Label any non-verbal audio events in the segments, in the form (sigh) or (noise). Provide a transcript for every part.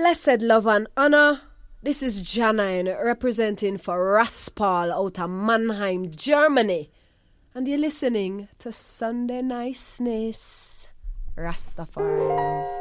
Blessed love and honor. This is Janine representing for Raspal out of Mannheim, Germany. And you're listening to Sunday Niceness. Rastafari love.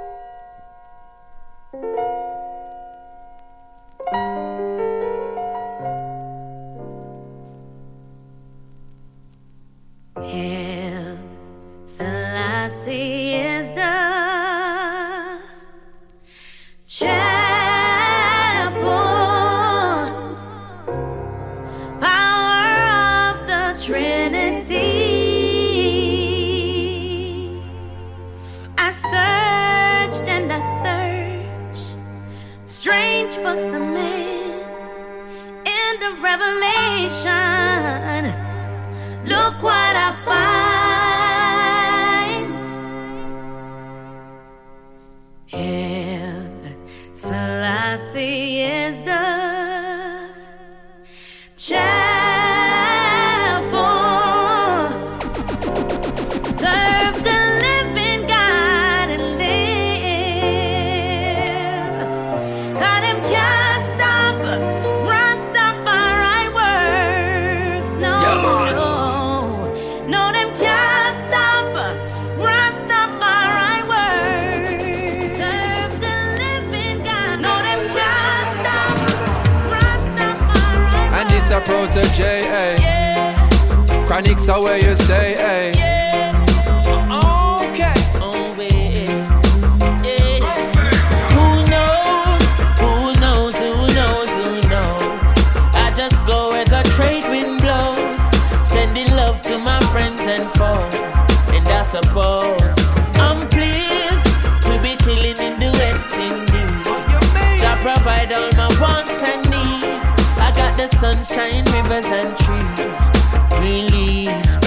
Where the trade wind blows, sending love to my friends and foes, and I suppose I'm pleased to be chilling in the West Indies. I provide all my wants and needs. I got the sunshine, rivers and trees, green leaves.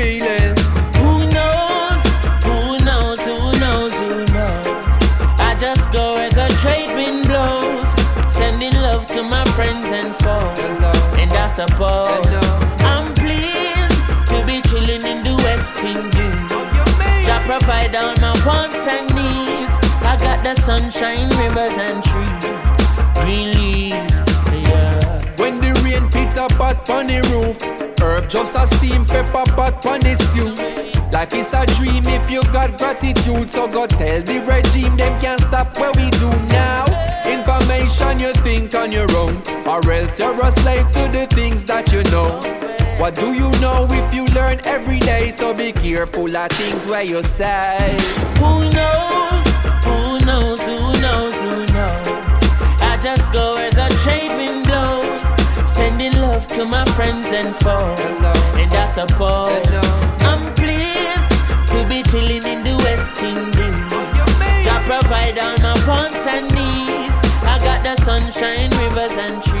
Suppose I'm pleased to be chilling in the West Indies. I provide all my wants and needs. I got the sunshine, rivers and trees. Green leaves, yeah. When the rain pits up on the roof, herb just a steam pepper pot on the stew. Life is a dream if you got gratitude. So go tell the regime them can't stop what we do now. Information you think on your own, or else you're a slave to the things that you know. What do you know if you learn every day? So be careful of things where you say. Who knows? Who knows? Who knows? Who knows? I just go where the trade blows, sending love to my friends and foes. And I suppose Hello. I'm pleased to be chilling in the West Indies. I provide all my wants and needs. I got the sunshine, rivers and trees.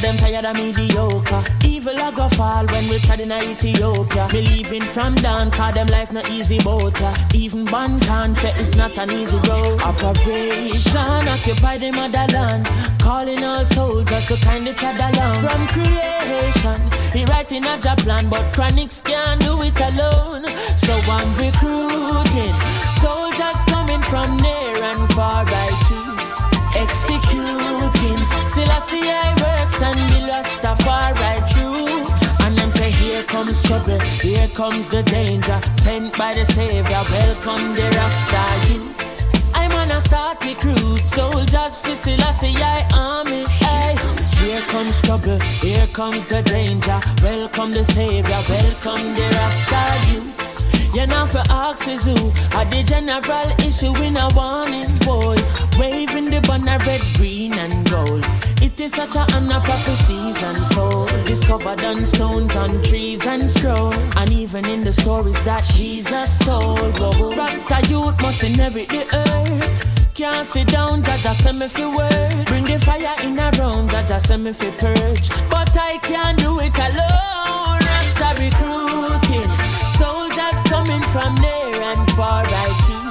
Them tired of mediocre. Evil a go fall when we tried in Ethiopia. Believing from down Cause them life not easy boat Even Banton say it's not an easy road. Operation Occupy the motherland. Calling all soldiers to kind of trod along. From creation He writing a job plan But Chronixx can't do it alone. So I'm recruiting Soldiers coming from near and far I I see I works and Rastafari truth. And them say, here comes trouble, here comes the danger. Sent by the Savior, welcome the Rasta youths. I'm gonna start recruit soldiers for Selassie I army. Here comes trouble, here comes the danger. Welcome the Savior, welcome the Rasta youths. You know for is who Are the general issue in a warning boy Waving the banner red, green and gold It is such a honor prophecies unfold Discovered on stones, on trees and scrolls And even in the stories that Jesus told. Rasta youth must inherit the earth Can't sit down, Jaja send me fi work Bring the fire in a round, Jaja send me fi purge But I can't do it alone Rasta recruiting Soldiers coming from near and far, I choose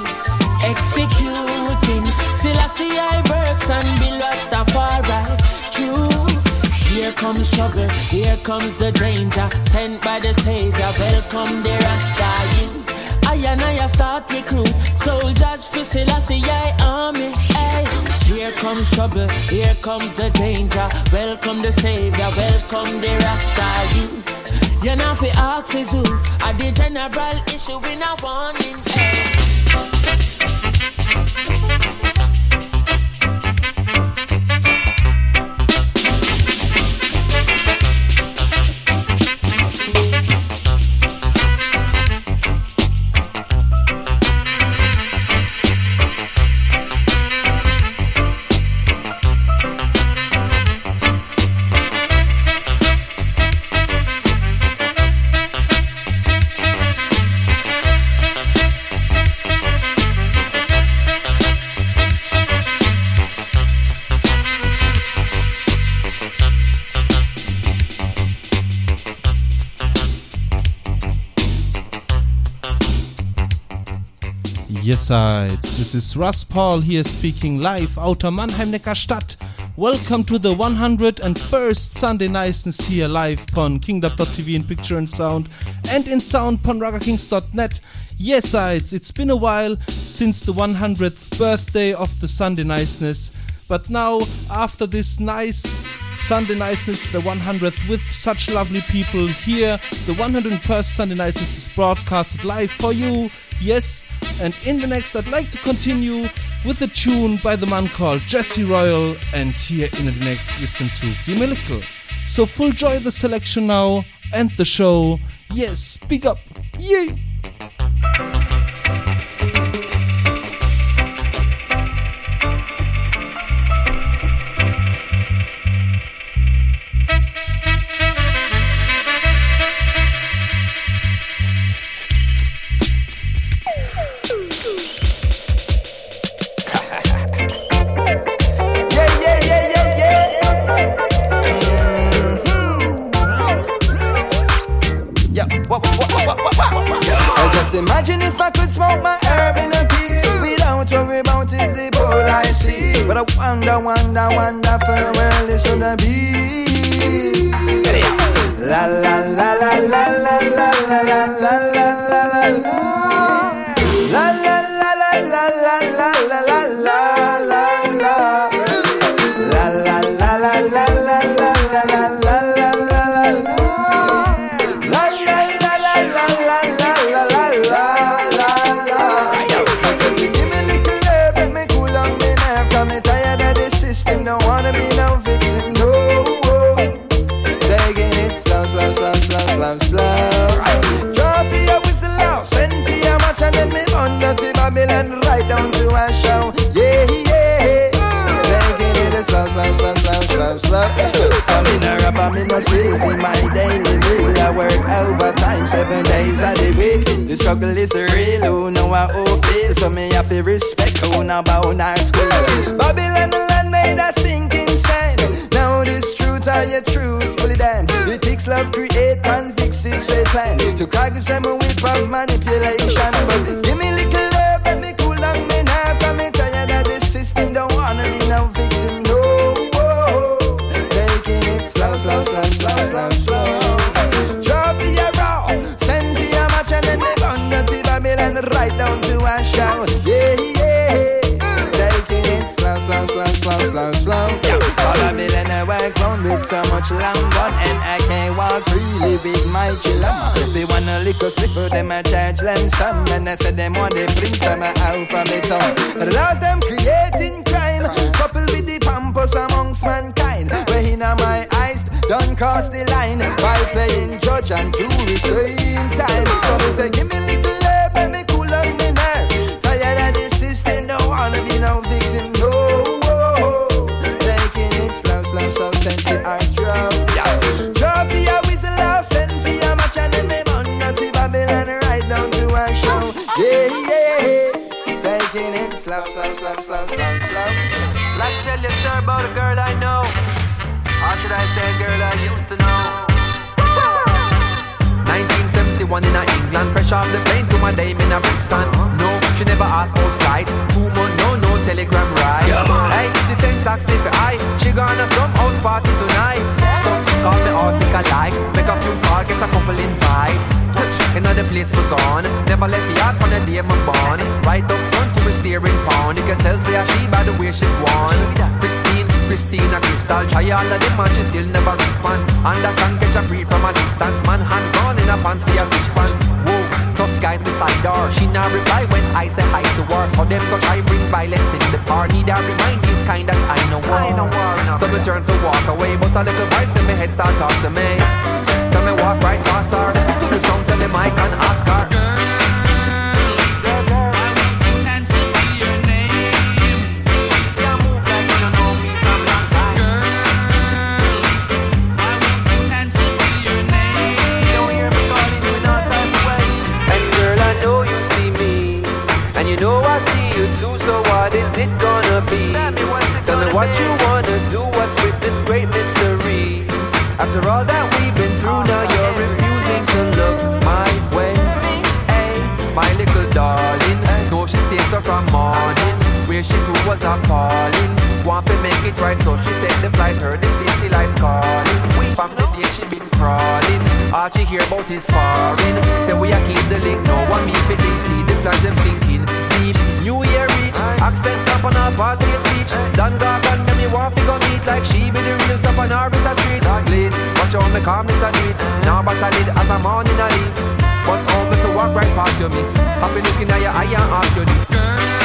executing. Selassie I see I works and be Rastafari choose. Here comes trouble, here comes the danger. Sent by the Savior, welcome the Rasta youth. I and I start recruit soldiers for Selassie I army. Hey, here comes trouble, here comes the danger. Welcome the Savior, welcome the Rasta youth. You know fi ask is who Are the general issue in a warning Yes, sides. This is Russ Paul here speaking live out of Mannheim Neckarstadt. Welcome to the 101st Sunday Niceness here live on KingDub.tv in picture and sound and in sound on raggakings.net. Yes. It's been a while since the 100th birthday of the Sunday Niceness, but now after this nice Sunday Niceness, the 100th, with such lovely people here. The 101st Sunday Niceness is broadcasted live for you. Yes, and in the next, I'd like to continue with a tune by the man called Jesse Royal. And here in the next, listen to Gimme Little. So, full joy the selection now and the show. Yes, big up. Yay! wonder one slow, slow I'm in a rap, I'm in a sleep In my daily meal, I work overtime Seven days of the week. The struggle is real, who know how who feel? So me have to respect who know about our school. Babylon land made a sinking sand Now this truth are you truthfully then The ticks love create convicts it's a plan To a whip of manipulation But clown with so much long gun And I can't walk freely with my If they wanna lick a slipper, them I charge them some And I said them want they bring from my out from the town. But the laws them creating crime Coupled with the pampas amongst mankind. Where in my eyes don't cross the line By playing judge and jury same time. So me say give me little about a girl I know. Or should I say, a girl I used to know? 1971 in a England, fresh off the plane to my dame in a Brixton. No, she never asked about flight. Two months, no, no telegram ride. hey, the same taxi for I. She gonna some house party tonight. So call me article like, make a few calls, get a couple invites. (laughs) Another place we're gone. Never left the yard from the day I'm born. Right up front to a steering pound. You can tell say she by the way she won. Christina, Crystal, try all of them and she still never respond. Understand, catch a free from a distance. Man, hand gone in a pants for your six pants. Whoa, tough guys beside her. She not reply when I say hi to her. So them go try bring violence in the bar. Need a remind these kind that I know war. So me turn to walk away, but a little voice in my head start talk to me. Tell me walk right past her. To the song, tell the mic and ask it right, so she take the flight. Heard the city lights calling. From the day she been crawling, all she hear about is foreign. Say we a keep the link, no one me fitting. See the plans them sinking deep. New year reach, accent up on her party speech. Done got and them me want to meet like she be the real top on our visa street. Please watch out me calmness and do it. Now but I lead as I'm on in a leave. But how me to walk right past your miss? Happy looking at your eye and ask you this. Now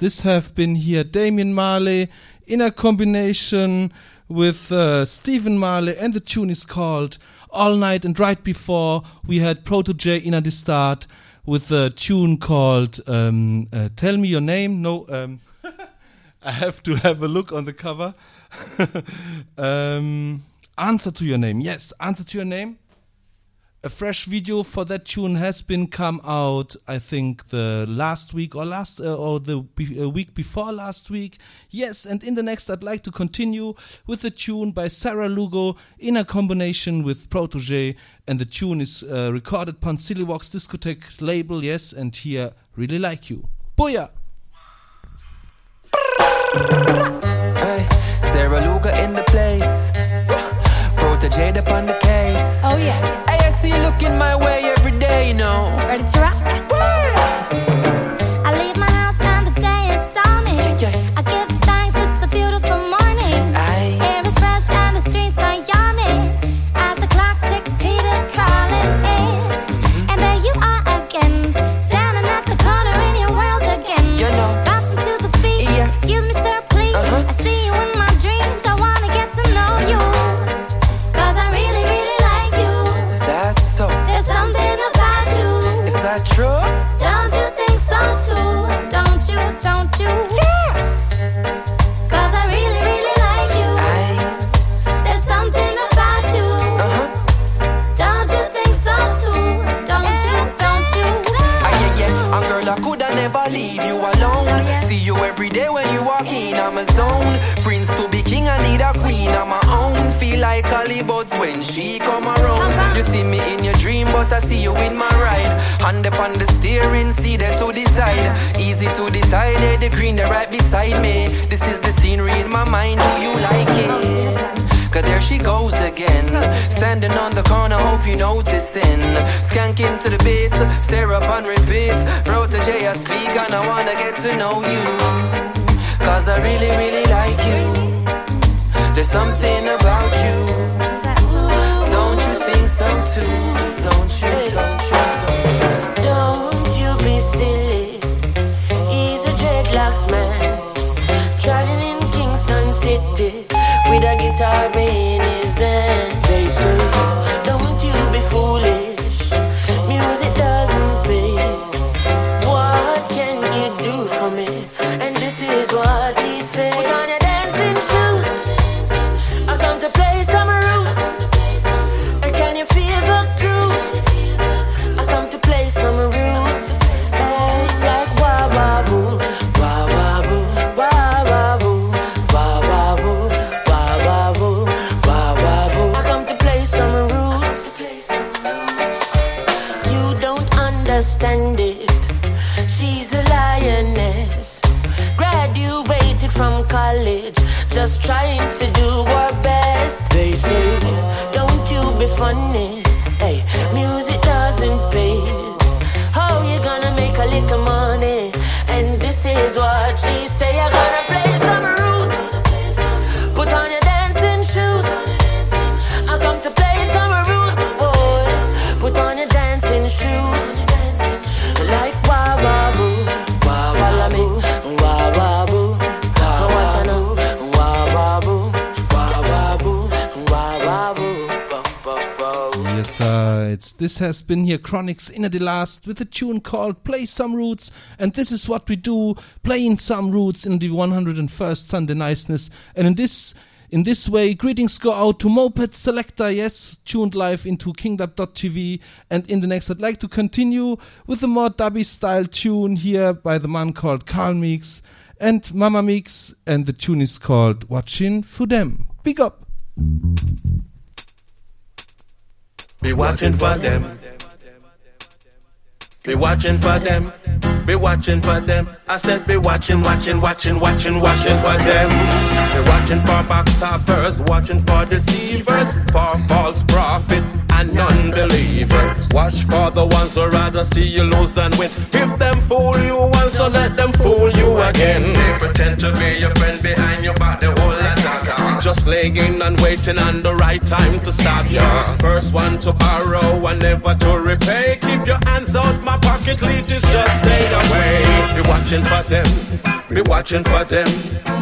This have been here Damian Marley in a combination with uh, Stephen Marley, and the tune is called All Night. And right before, we had Protoje in at the start with a tune called um, uh, Tell Me Your Name. No, um, (laughs) I have to have a look on the cover. (laughs) um, answer to Your Name. Yes, Answer to Your Name a fresh video for that tune has been come out i think the last week or last uh, or the be- uh, week before last week. Yes and in the next i'd like to continue with the tune by Sara Lugo in a combination with Protoje and the tune is uh, recorded on Silly Walks Discotheque label yes and here really like you. Booyah! has been here, Chronixx in the last, with a tune called Play Some Roots. And this is what we do, playing some roots in the 101st Sunday Niceness. And in this in this way, greetings go out to Moped Selector, yes, tuned live into kingdub.tv. And in the next, I'd like to continue with a more dubby style tune here by the man called Carl Meeks and Mama Meeks. And the tune is called Watching for Them. Big up! Be watching for them. Be watching for them. Be watching for them. I said be watching, watching, watching, watching, watching for them. Be watching for backstabbers, watching for deceivers, for false prophets and unbelievers. Watch for the ones who rather see you lose than win. If them fool you once, don't let them fool you again. They pretend to be your friend behind your back, they whole attacker. Just laying and waiting on the right time to stab ya. First one to borrow and never to repay. Keep your hands out my pocket, leeches just stay away. Be watching for them, be watching for them.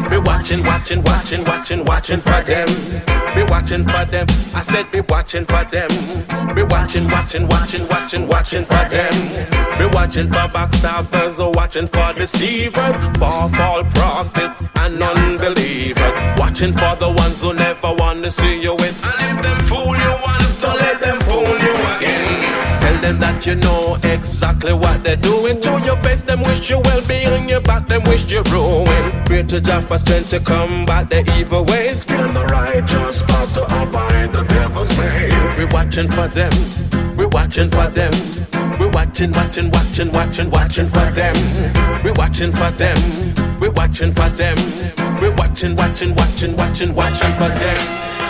Be watching, watching, watching, watching, watching for them. Be watching for them. I said be watching for them. Be watching, watching, watching, watching, watching for them. Be watching for backstabbers or watching for deceivers, for false prophets and unbelievers. Watching for the ones who never want to see you win. And if them fool you once, don't let Tell them that you know exactly what they're doing. To your face, them wish you well being your back, them wish you ruin. Pray to Jah for strength to combat the evil ways. Kill the righteous path to avoid the devil's ways. We're watching for them. We're watching for them. We're watching, watching, watching, watching, watching for them. We're watching for them. We're watching for them. We're watching, watching, watching, watching, watching for them.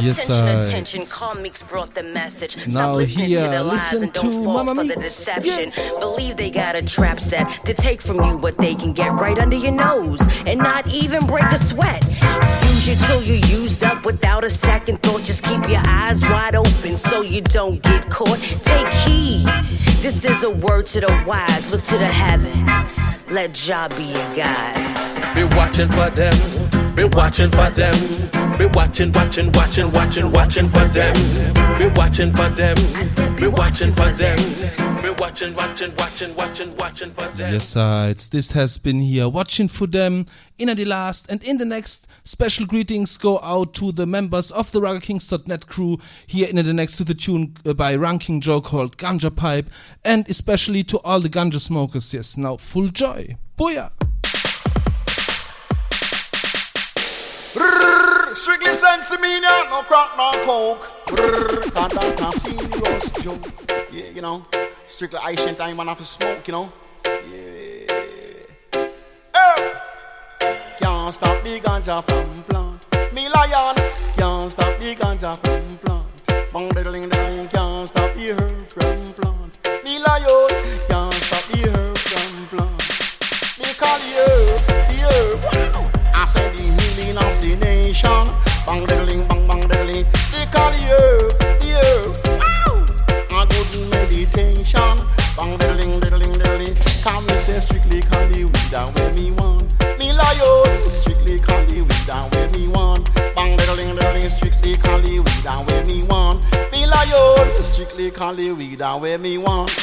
Yes, attention, I. attention. Comics brought the message. Stop Now listening here, to their lies listen and don't to fall Mama for the Mix. deception. Yes. Believe they got a trap set to take from you what they can get right under your nose and not even break a sweat. Use it till you're used up without a second thought. Just keep your eyes wide open so you don't get caught. Take heed. This is a word to the wise. Look to the heavens. Let Jah be your guide. Be watching for them. Be watching for them. Be watching, watching, watching, watching, watching for them. Be watching for them. Be watching for them. Be watching, watching, watching, watching, watching for them. Yes, it's this has been here watching for them in the last and in the next special greetings go out to the members of the RaggaKings.net crew here in the next to the tune uh, by Ranking Joe called Ganja Pipe and especially to all the ganja smokers. Yes, now full joy. Booyah! Strictly sensimania, no crack, no coke. Can't that not serious joke. Yeah, you know. Strictly Asian time man have to smoke, you know. Yeah. Eh. Can't stop the ganja from plant. Me lion can't stop the ganja from plant. Bang diddling diddling can't stop the herb from plant. Me lion can't stop the herb from plant. They call the herb, the herb. I said the healing of the nation. Bang diddling, bang bang diddling. They call the herb, the herb. A good meditation. Bang diddling, diddling, diddling. Come me say strictly call the weed and where me want. Me lion strictly call the weed and where me want. Bang diddling, diddling. Strictly call the weed and where me want. Me lion strictly call the weed and where me want.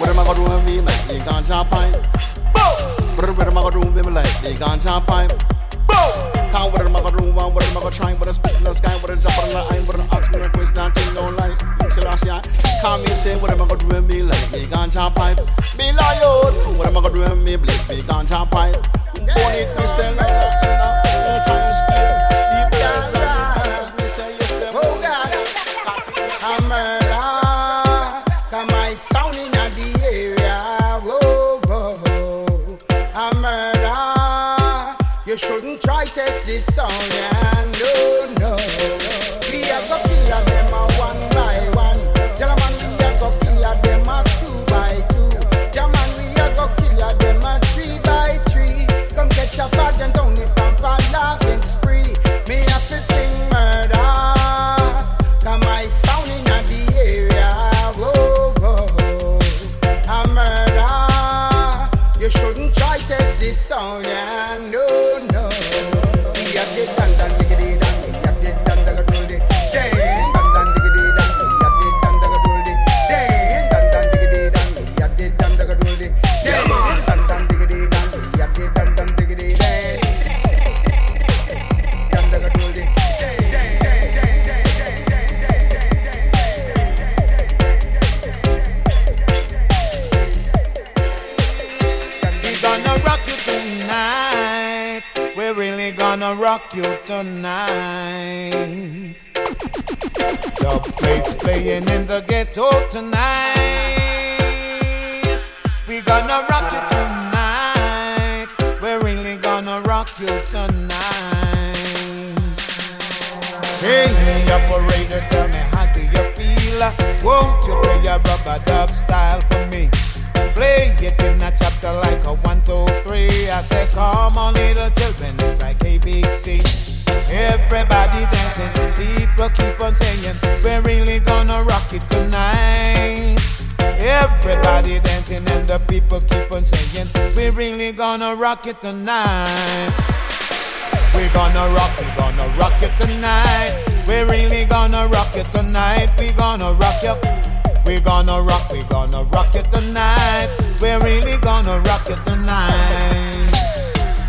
What am I gonna do with me like the ganja pipe? Boom! What am I gonna do with me like the pipe? Count what am I gonna do? What am I gonna try? What a spit in the sky? What a jump on the line? What an ox? What a quest? That thing don't like. Mix it last year. Come me say what am I gonna do with me like the ganja pipe? Me lion. What am I gonna do with me? Bless me ganja pipe. Born it me say like that. Time scared. This song, yeah. Gonna rock it tonight. We're gonna rock, we're gonna rock it tonight. We're really gonna rock it tonight. We're gonna rock it. We're gonna rock, we're gonna rock it tonight. We're really gonna rock it tonight.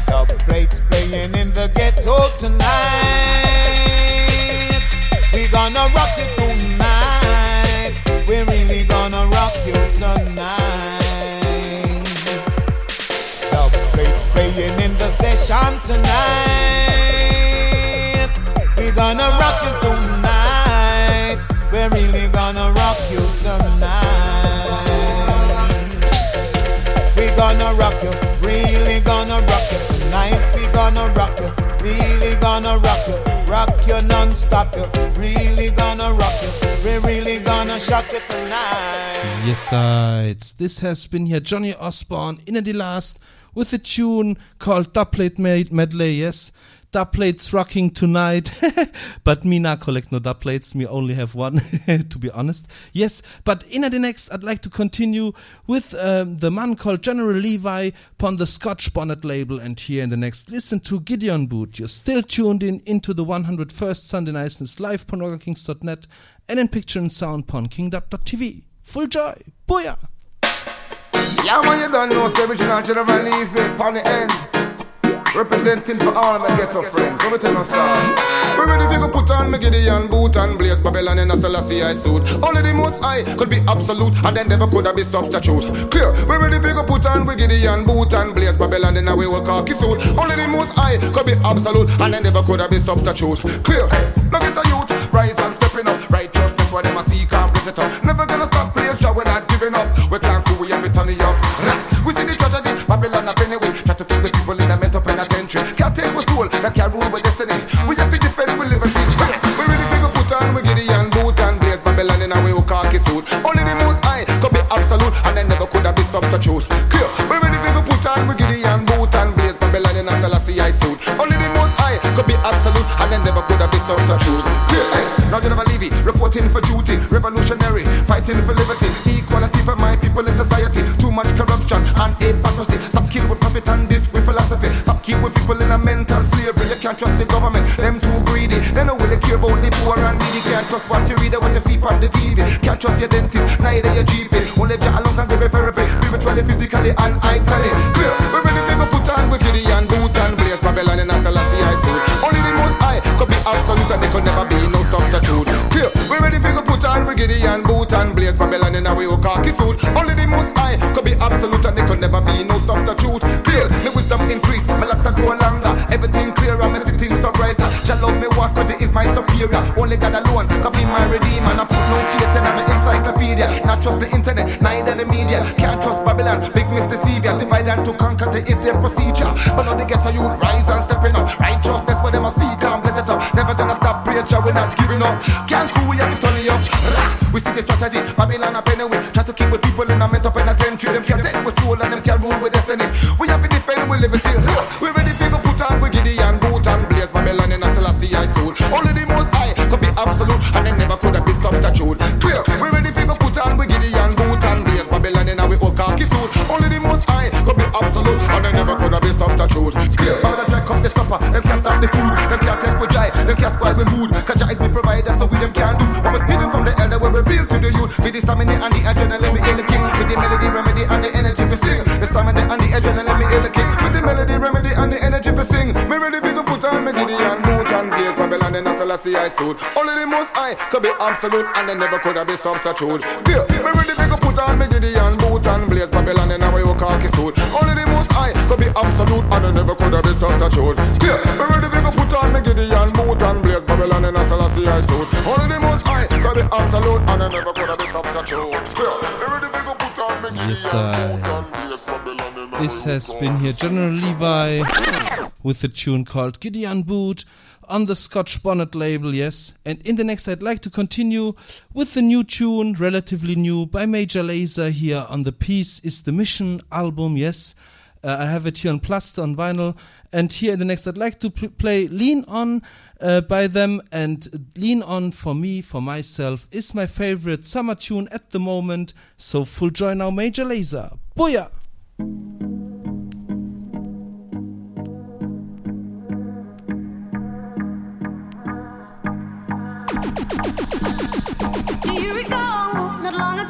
The plates playing in the ghetto tonight. We're gonna rock it tonight. We're really gonna rock you tonight. Session tonight. We're gonna rock you tonight. We're really gonna rock you tonight. We're gonna rock you, really gonna rock you tonight. We're gonna rock you, really gonna rock you, rock you non-stop you, really gonna rock you. We're really gonna shock you tonight. Yes, sides. This has been here Johnny Osborne in the last with a tune called Dubplate Med- Medley. Yes, dubplates rocking tonight. (laughs) but me not collect no dubplates. Me only have one, (laughs) to be honest. Yes, but in the next, I'd like to continue with um, the man called General Levy upon the Scotch Bonnet label. And here in the next, listen to Gideon Boot. You're still tuned in into the 101st Sunday Niceness live on RaggaKings.net and in picture and sound on KingDub.tv. Full joy. Booyah! Yeah, man, you don't know, say original General Levy upon the ends. Representing for all my ghetto friends. So we tell no star. We ready to go put on my Gideon boot and blaze Babylon in a Selassie I suit. Only the most high could be absolute and then never could have be substitute. Clear. We ready to go put on my Gideon boot and blaze Babylon in a way we khaki suit. Only the most high could be absolute and then never could have be substitute. Clear. Look at the never substitute. Clear. Hey. Now General Levy, reporting for duty, revolutionary, fighting for liberty, equality for my people in society. Too much corruption and hypocrisy. Stop kill with profit and this with philosophy. Stop keep with people in a mental slavery. You can't trust the government, them too greedy. They know really care about the poor and needy. Can't trust what you read or what you see on the TV. Can't trust your dentist, neither your GP. Only Jah alone can give you therapy, spiritually, physically, and mentally. Clear, absolute and there could never be no substitute. Clear, we ready go put on wickedy and boot and blaze Babylon in a way oh, khaki suit. Only the most high could be absolute and there could never be no substitute. Clear, the wisdom increase, my locks are grow longer. Everything clear, I'm sitting so bright. Jah love me walk with it is my superior. Only God alone can be my redeemer. I put no faith in my encyclopedia. Not trust the internet, neither the media. Can't trust Babylon, big. Savior. Divide and to conquer the is their procedure. But now they get a youth rise and stepping up. Righteousness for them I see, can't it up. Never gonna stop preacher, we're not giving up. Can't cool, we have to turn it up. We see the strategy, Babylon up anyway. Try to keep with people in a mental penitentiary. Them can't take with soul and them can't rule with destiny. We have to defend! We ready to go put Cause Jah is the provider, so we them can't do. What was hidden from the elder will reveal to the youth. With the stamina and the adrenaline, we hail the king. With the melody, remedy, and the energy we sing. The stamina and the adrenaline, we hail the king. With the melody, remedy, and the energy we sing. Me ready to put on me Gideon boot and blaze Babylon in a Selassie I suit. Only the most high could be absolute and they never could have been substitute. Yeah, on me Gideon boot and blaze Babylon in way khaki suit. Only the most high could be absolute and they never could have been substitute. Yeah, me ready to put on me Gideon boot and blaze Babylon in a Selassie I suit. Only the most high could be absolute and they never could have been substitute. Yeah, me ready to put on Yes, I. This has been here General Levy with the tune called Gideon Boot on the Scotch Bonnet label, yes. And in the next, I'd like to continue with the new tune, relatively new, by Major Lazer here on the Peace is the Mission album, yes. Uh, I have it here on Plaster on vinyl. And here in the next, I'd like to pl- play Lean On uh, by them. And Lean On for me, for myself, is my favorite summer tune at the moment. So full joy now, Major Lazer. Booyah! Do you recall not long ago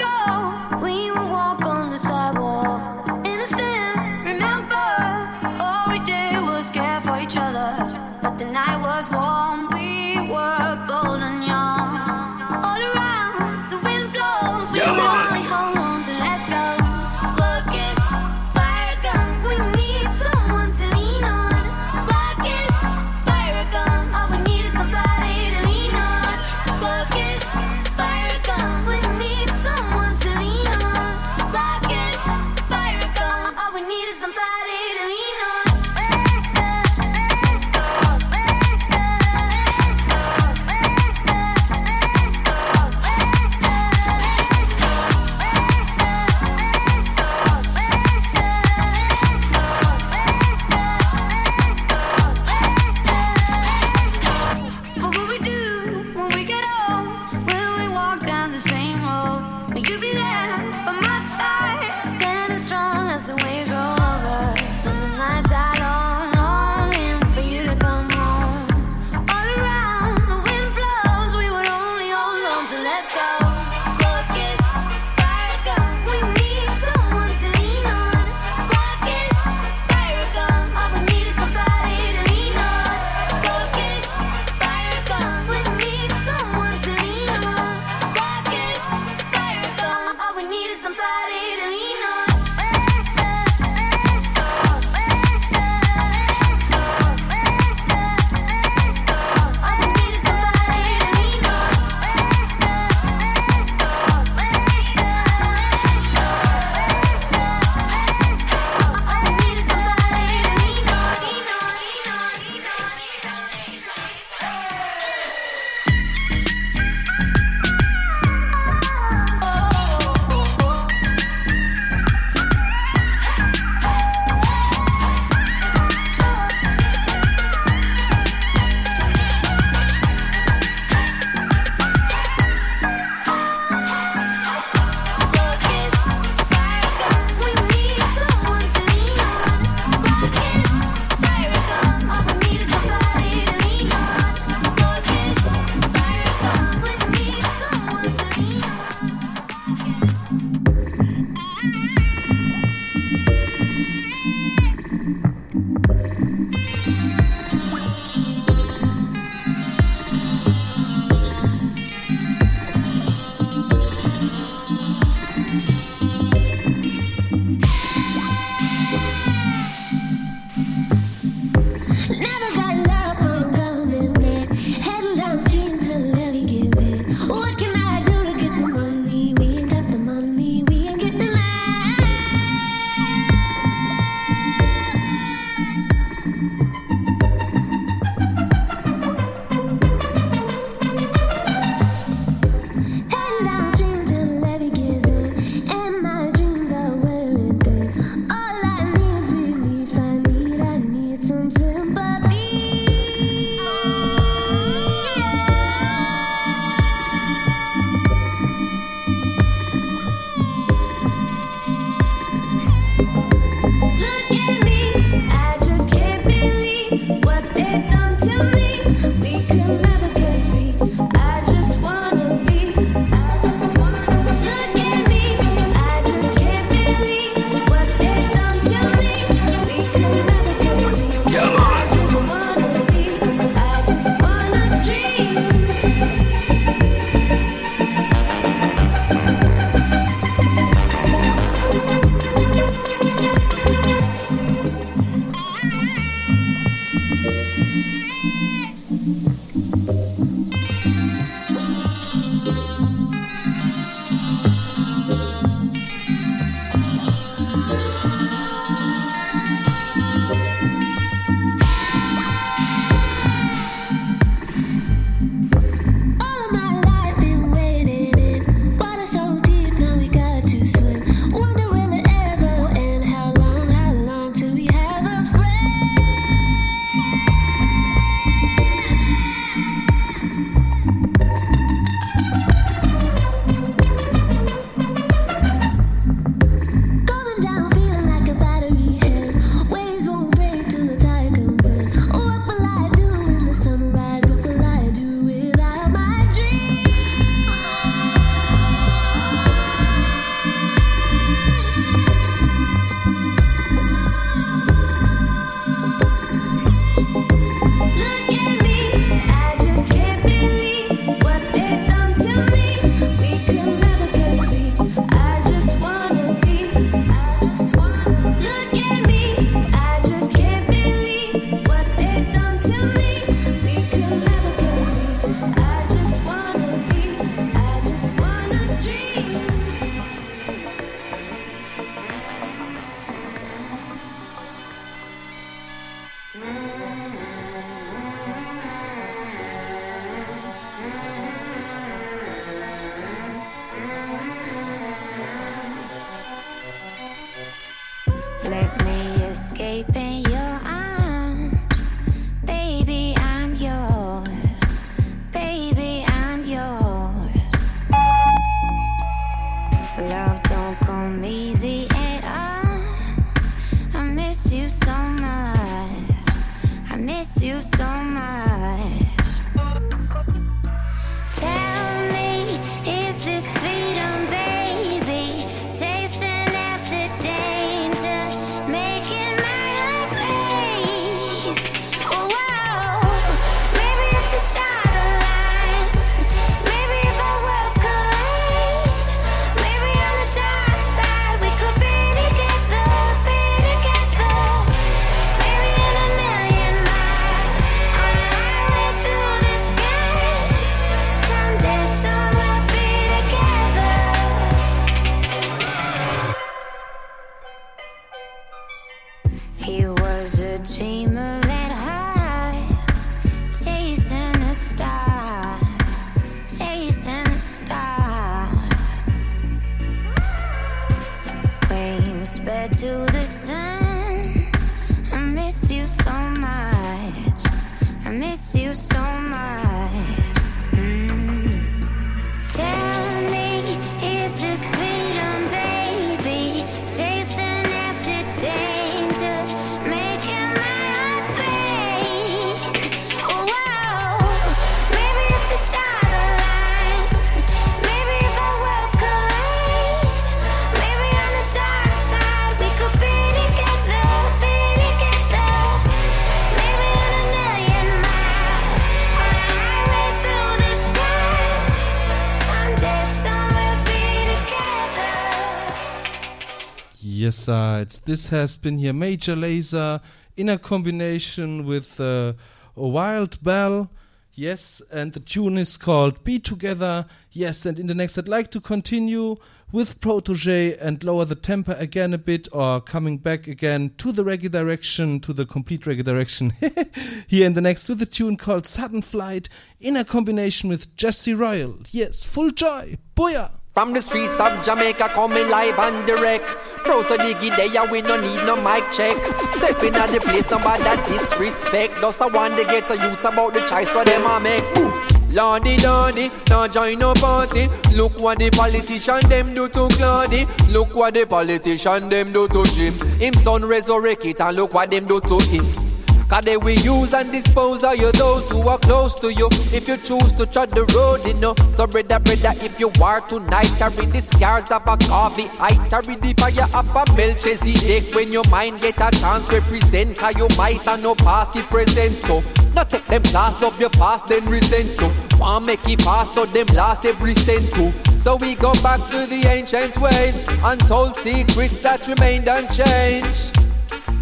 Yes, sides. This has been here Major Lazer in a combination with uh, a Wild Belle. Yes, and the tune is called Be Together. Yes, and in the next, I'd like to continue with Protoje and lower the temper again a bit, or coming back again to the reggae direction, to the complete reggae direction. (laughs) Here in the next, with a tune called Sudden Flight in a combination with Jesse Royal. Yes, full joy. Booyah! From the streets of Jamaica coming live and direct. Proud to dig it there, we no need no mic check. Stepping at the place, no bother disrespect. Just I want to get the youths about the choice for them I make. Ooh. Lordy, lordy, now join no party. Look what the politician them do to Claudy. Look what the politician them do to Jim. Him son resurrect it and look what them do to him. Cause they will use and dispose of you those who are close to you. If you choose to tread the road, you know. So brother, brother, if you are tonight, carry the scars of a coffee. I carry the fire of a Melchizedek. When your mind get a chance, represent. Cause you might have no past, it present. So, not take them last of your past, then resent. So, want make it fast, so them last every cent too. So we go back to the ancient ways, untold secrets that remained unchanged.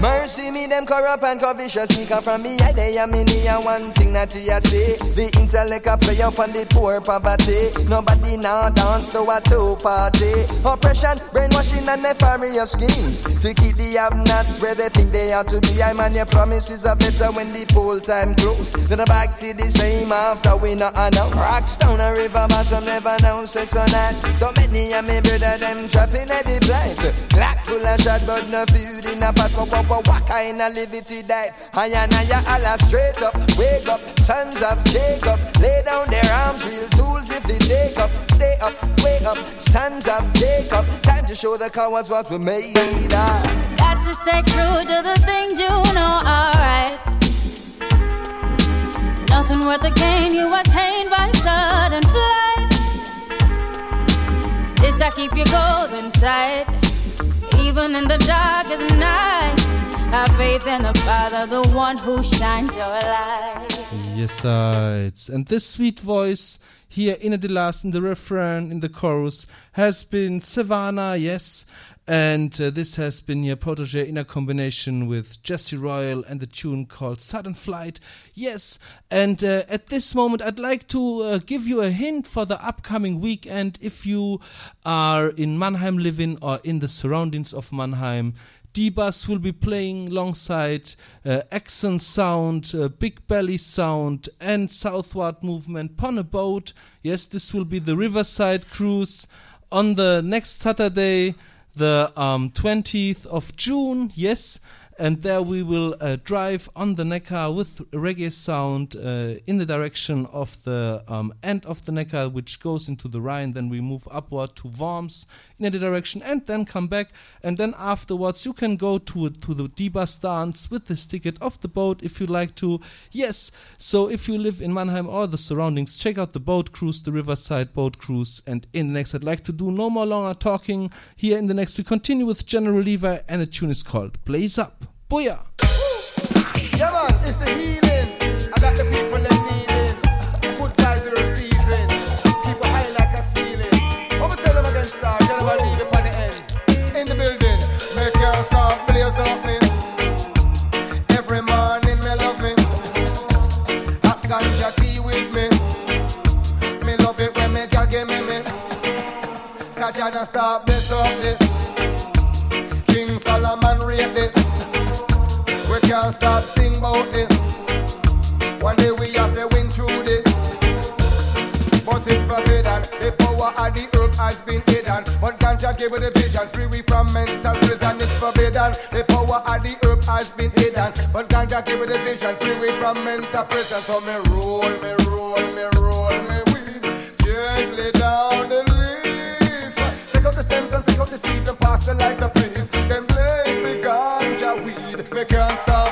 Mercy me, them corrupt and covetous sneaker from me. I they am in here one thing that you say. The intellect a play up on the poor poverty. Nobody now dance to a two party. Oppression, brainwashing and nefarious schemes to keep the have-nots where they think they ought to be. I man, your promises are better when the poll time close. Then back to the same after we not announce. Rocks down a river bottom never know say so not. So many of me brother them trapping at the blind. Black full of shot, but no food in a pot. What, what kind of liberty diet? I and I Allah straight up, wake up, sons of Jacob. Lay down their arms, real tools if they take up. Stay up, wake up, sons of Jacob. Time to show the cowards what we made of. Got to stay true to the things you know are right. Nothing worth the gain you attain by sudden flight. Sister, keep your goals in sight. Even in the darkest night. Have faith in the Father, the one who shines your light. Yes, sides. And this sweet voice here in the last, in the refrain, in the chorus, has been Savannah, yes. And uh, this has been your Protoje in a combination with Jesse Royal and the tune called Sudden Flight. Yes, and uh, at this moment, I'd like to uh, give you a hint for the upcoming weekend. If you are in Mannheim living or in the surroundings of Mannheim, D-Bus will be playing alongside uh, Accent Sound, uh, Big Belly Sound, and Southward Movement on a boat. Yes, this will be the Riverside Cruise on the next Saturday, the um, 20th of June. Yes. And there we will uh, drive on the Neckar with reggae sound uh, in the direction of the um, end of the Neckar, which goes into the Rhine. Then we move upward to Worms in the direction, and then come back. And then afterwards, you can go to to the D-bus dance with this ticket off the boat if you like to. Yes. So if you live in Mannheim or the surroundings, check out the boat cruise, the Riverside boat cruise. And in the next, I'd like to do no more longer talking. Here in the next, we continue with General Levy, and the tune is called Blaze Up. Booyah! Yeah, man, it's the healing. I got the people that need it. Good guys are receiving. Keep a high like a ceiling. I'ma tell them again, star. Tell them I leave it on the ends. In the building, make your stop, blaze up me. Every morning, me love me. I got your tea with me. Me love it when me can give me me. Catch and stop sing about it. One day we have to win through this. But it's forbidden. The power of the herb has been hidden. But ganja gave the vision. Free we from mental prison. It's forbidden. The power of the herb has been hidden. But ganja gave the vision. Free we from mental prison. So me roll, me roll, me roll, me weed. Gently down the leaf. Take out the stems and take out the seeds and pass the lighter, please. Then blaze the ganja weed. Me can't stop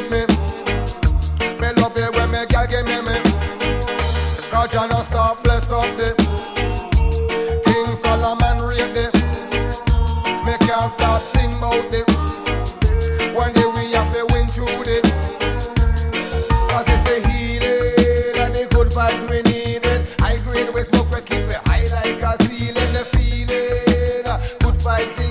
with me. Me love it when me girl give me me. Cause Jah no stop bless up the King Solomon rate the Me can't stop sing about One day we have to win through the Cause it's the healing and the good vibes we need it High grade we smoke we keep it high like a ceiling The feeling Good vibes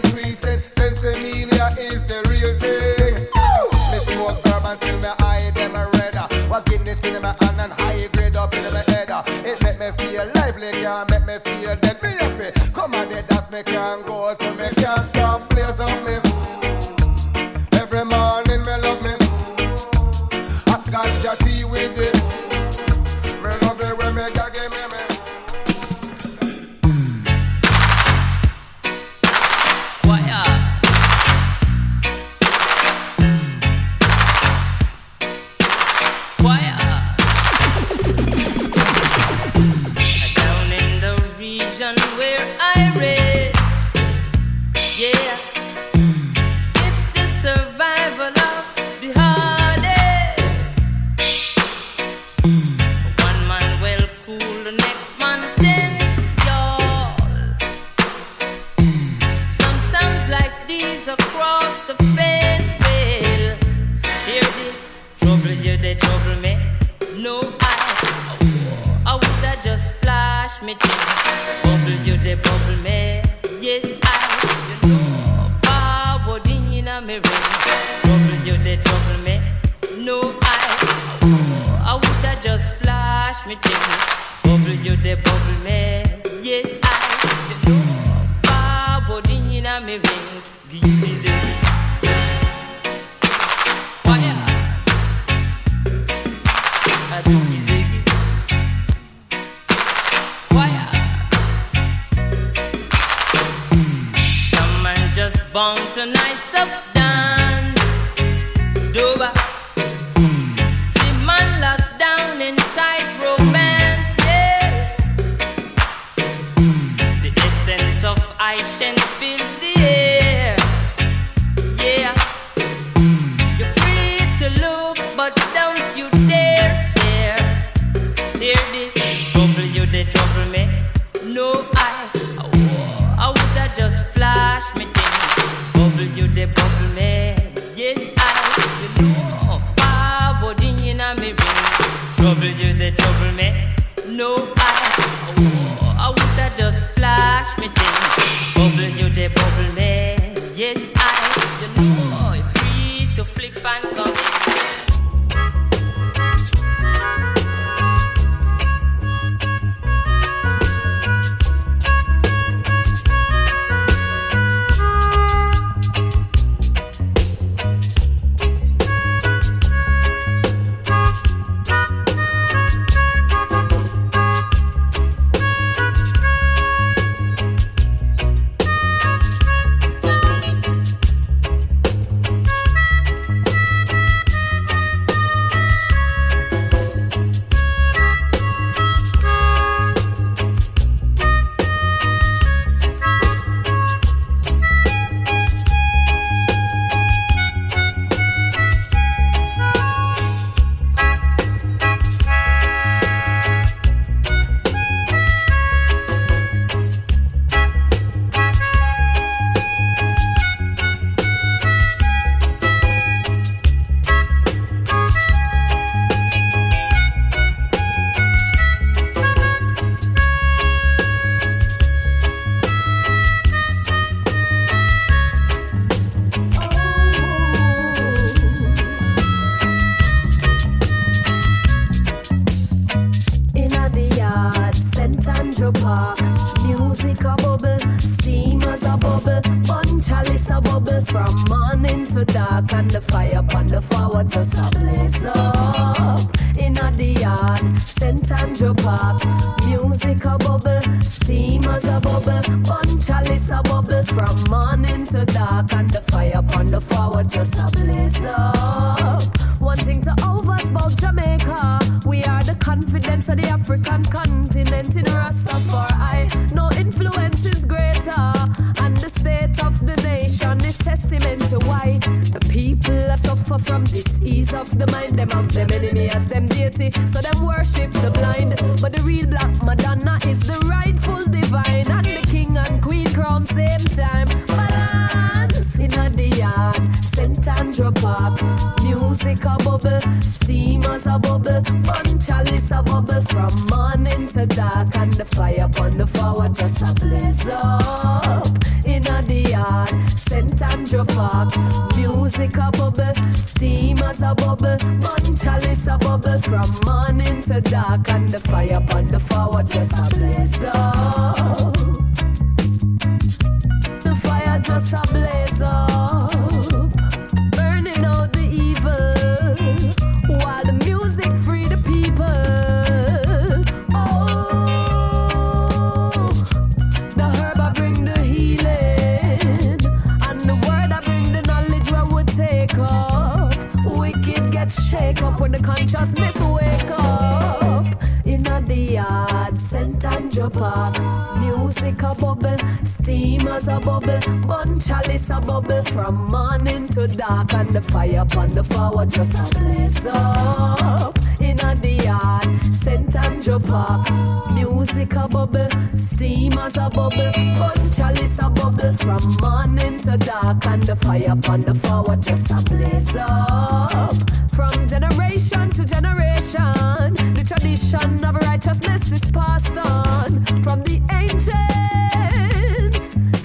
Shake up when the consciousness wake up. In the yard, St. Andrew Park, music a bubble, steam as a bubble, bun chalice a bubble from morning to dark, and the fire upon the forward just a blaze up. In the yard, St. Andrew Park, music a bubble, steam as a bubble, bun chalice a bubble from morning to dark, and the fire upon the forward just a blaze up. From generation to generation, the tradition of righteousness is passed on from the ancients,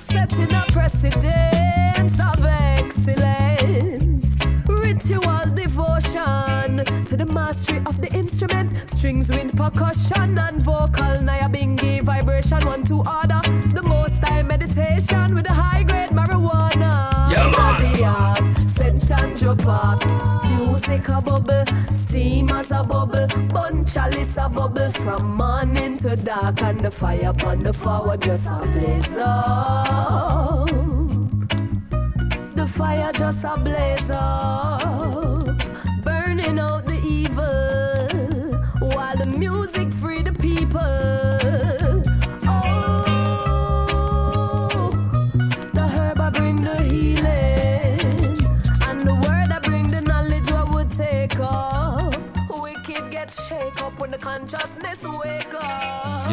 setting a precedence of excellence. Ritual devotion to the mastery of the percussion, and vocal. Nyabinghi vibration, one to order. The most high meditation with a high grade marijuana. Yeah, man. The yard, St. Andrew Park, music a bubble, steam as a bubble, bun chalice a bubble from morning to dark, and the fire upon the forward just a blaze up. The fire just a blaze up, burning out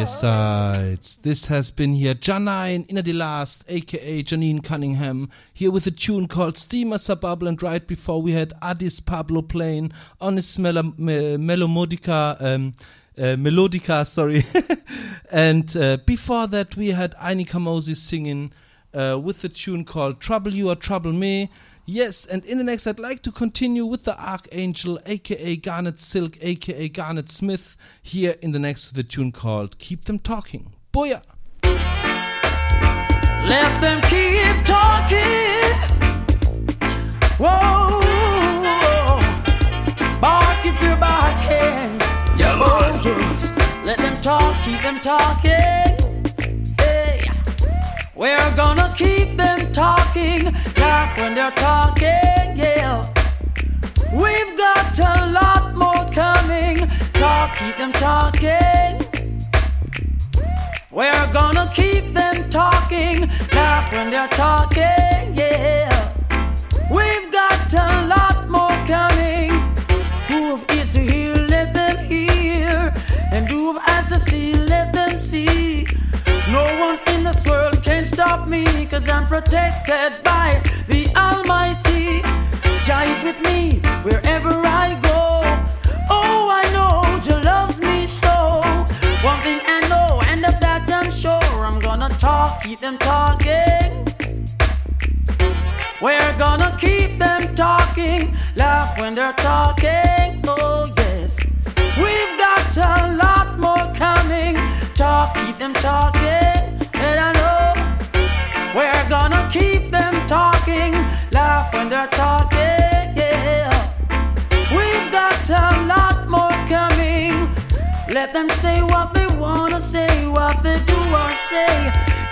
Yes. This has been here Jah9 Inner the Last, aka Janine Cunningham, here with a tune called Steamers a Bubble, and right before we had Addis Pablo playing on his melo- me- melomodica, um, uh, melodica, sorry. (laughs) and uh, before that, we had Ainika Moses singing uh, with the tune called Trouble You or Trouble Me. Yes, and in the next, I'd like to continue with the Archangel, aka Garnet Silk, aka Garnet Smith, here in the next with the tune called Keep Them Talking. Booyah! Let them keep talking. Whoa, bark if you're barking. Yeah, man. Oh. Let them talk, keep them talking. We're gonna keep them talking. Laugh when they're talking, yeah. We've got a lot more coming. Talk, keep them talking. We're gonna keep them talking, laugh when they're talking, yeah. We've got a lot more coming. Who have ears to hear, let them hear. And who have eyes to see, let them see. No one in this world stop me, cause I'm protected by the Almighty. Jah is with me wherever I go. Oh, I know Jah loves me so. One thing I know, and of that I'm sure, I'm gonna talk, keep them talking. We're gonna keep them talking, laugh when they're talking. Oh, yes. We've got a lot more coming. Talk, keep them talking gonna keep them talking, laugh when they're talking. Yeah. We've got a lot more coming. Let them say what they wanna say, what they do or say.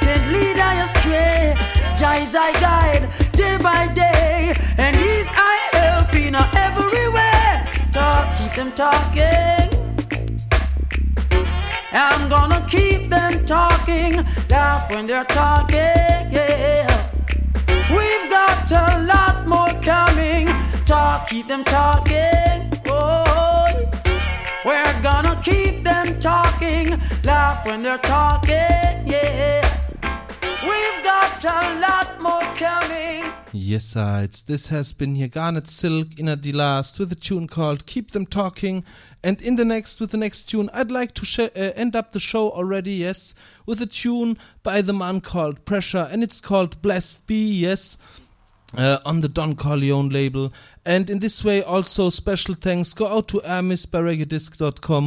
Then lead I astray. Jah I guide day by day, and He's I help in every way. Talk, keep them talking. I'm gonna keep them talking, laugh when they're talking, yeah. We've got a lot more coming, talk, keep them talking, oh. We're gonna keep them talking, laugh when they're talking, yeah. Got a lot more coming. Yes, sides. This has been here Garnet Silk in a the last with a tune called "Keep Them Talking," and in the next with the next tune, I'd like to sh- uh, end up the show already. Yes, with a tune by the man called Pressure, and it's called "Blessed Be." Yes. Uh, on the Don Corleone label. And in this way, also special thanks go out to Hermes by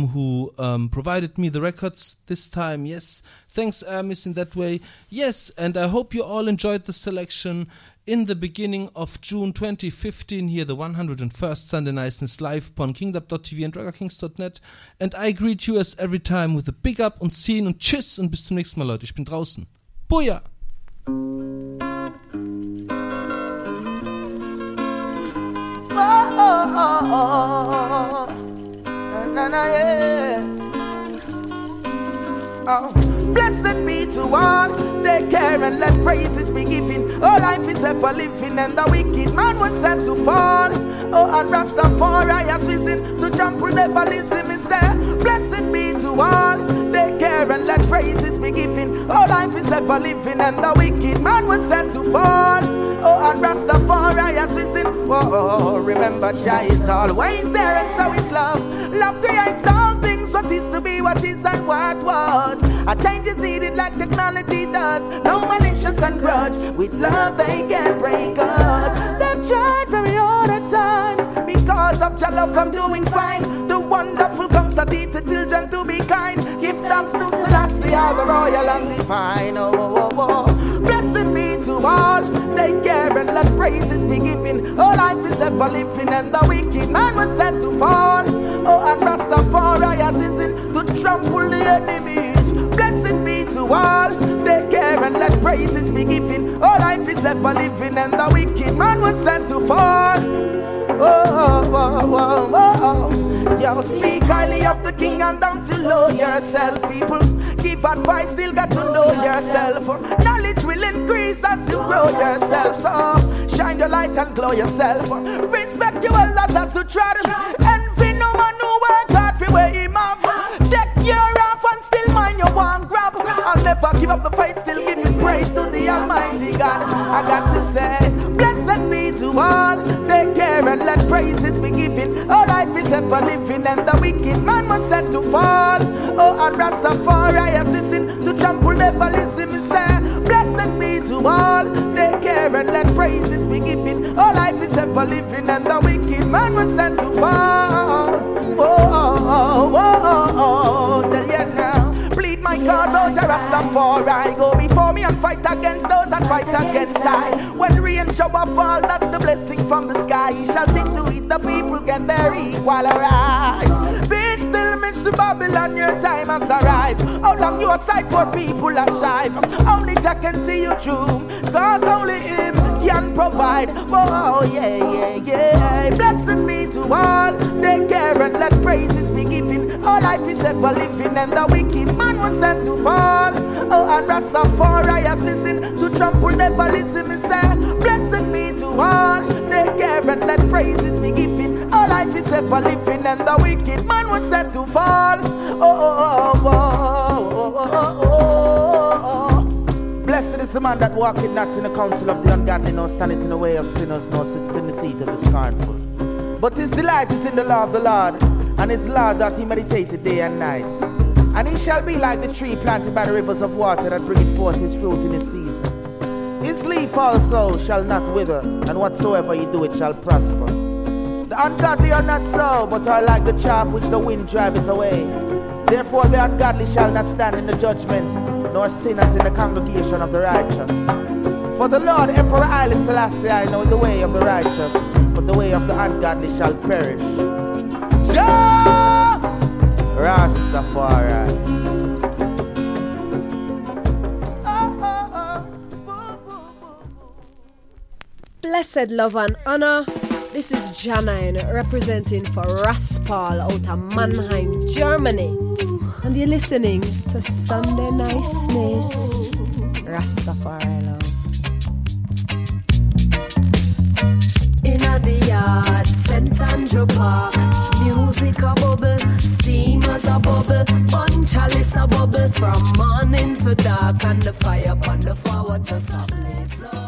who um, provided me the records this time. Yes, thanks Hermes in that way. Yes, and I hope you all enjoyed the selection in the beginning of June 2015 here, the 101st Sunday Niceness live on KingDub.tv and raggakings.net. And I greet you as every time with a big up und ziehen und tschüss und bis zum nächsten Mal, Leute. Ich bin draußen. Booyah! oh, oh, oh. Oh, blessed be to all, they care and let praises be given. All life is ever living, and the wicked man was set to fall. Oh, and Rastafari has risen to trample devalism. He said, Blessed be to all, they care and let praises be given. All life is ever living, and the wicked man was set to fall. Oh, and Rastafari has risen. Oh, remember, Jah is always there, and so is love. Love creates all things, what is to be, what is, and what was. A change is needed like technology does. No malicious and grudge. With love, they can break us. They've tried very hard at times. Because of your love, I'm doing fine. The wonderful comes to teach the children to be kind. Give thanks to Selassie, the royal and divine. Oh, oh, oh, all. They care and let praises be given. All life is ever living, and the wicked man was set to fall. Oh, and Rastafari has risen to trample the enemies. Blessed be to all. They care and let praises be given. All life is ever living, and the wicked man was set to fall. Oh, oh, oh, oh, oh, oh. Yo, speak highly of the king and don't to low yourself, people. Give advice, still got to know yourself. Knowledge will increase as you grow yourself. So shine your light and glow yourself. Respect your elders as you try to envy no man who work hard for where him have. Take your off and still mind your one grab. I'll never give up the fight, still giving praise to the Almighty God. I got to say, blessed be to all. And let praises be given. All life is ever living, and the wicked man was set to fall. Oh, and Rastafari has risen to trample devalism. He said, blessed be to all. They care and let praises be given. All life is ever living, and the wicked man was set to fall. Oh, oh, oh, oh, oh, oh. tell you now. My cause, oh Jah I Go before me and fight against those that fight against I. When rain shower fall, that's the blessing from the sky. He shall see to it the people get their equal rights. Still, Miss Babylon, your time has arrived. How long you aside for people are strive? Only Jah can see you through, cause only Him can provide. Oh, yeah, yeah, yeah. Blessed be to all. They care and let praises be given. All life is ever living, and the wicked man was sent to fall. Oh, and Rastafari has listened to trample devalism. He say, Blessed be to all. They care and let praises be given. All life is ever living, and the wicked man was set to fall. Oh, oh, oh, oh, oh, oh, oh, oh, oh. Blessed is the man that walketh not in the counsel of the ungodly, nor standeth in the way of sinners, nor sitteth in the seat of the scornful. But his delight is in the law of the Lord, and his law that he meditateth day and night. And he shall be like the tree planted by the rivers of water that bringeth forth his fruit in his season. His leaf also shall not wither, and whatsoever he do it shall prosper. The ungodly are not so, but are like the chaff which the wind driveth away. Therefore the ungodly shall not stand in the judgment, nor sinners in the congregation of the righteous. For the Lord Emperor Haile Selassie I know the way of the righteous, but the way of the ungodly shall perish. Jah Rastafari. Blessed love and honor This is Jah9 representing for Raspal out of Mannheim, Germany. And you're listening to Sunday Niceness. Rastafari love. In a the yard, St. Andrew Park. Music a bubble, steamers a bubble, bun chalice a bubble from morning to dark, and the fire upon the floor just a blaze.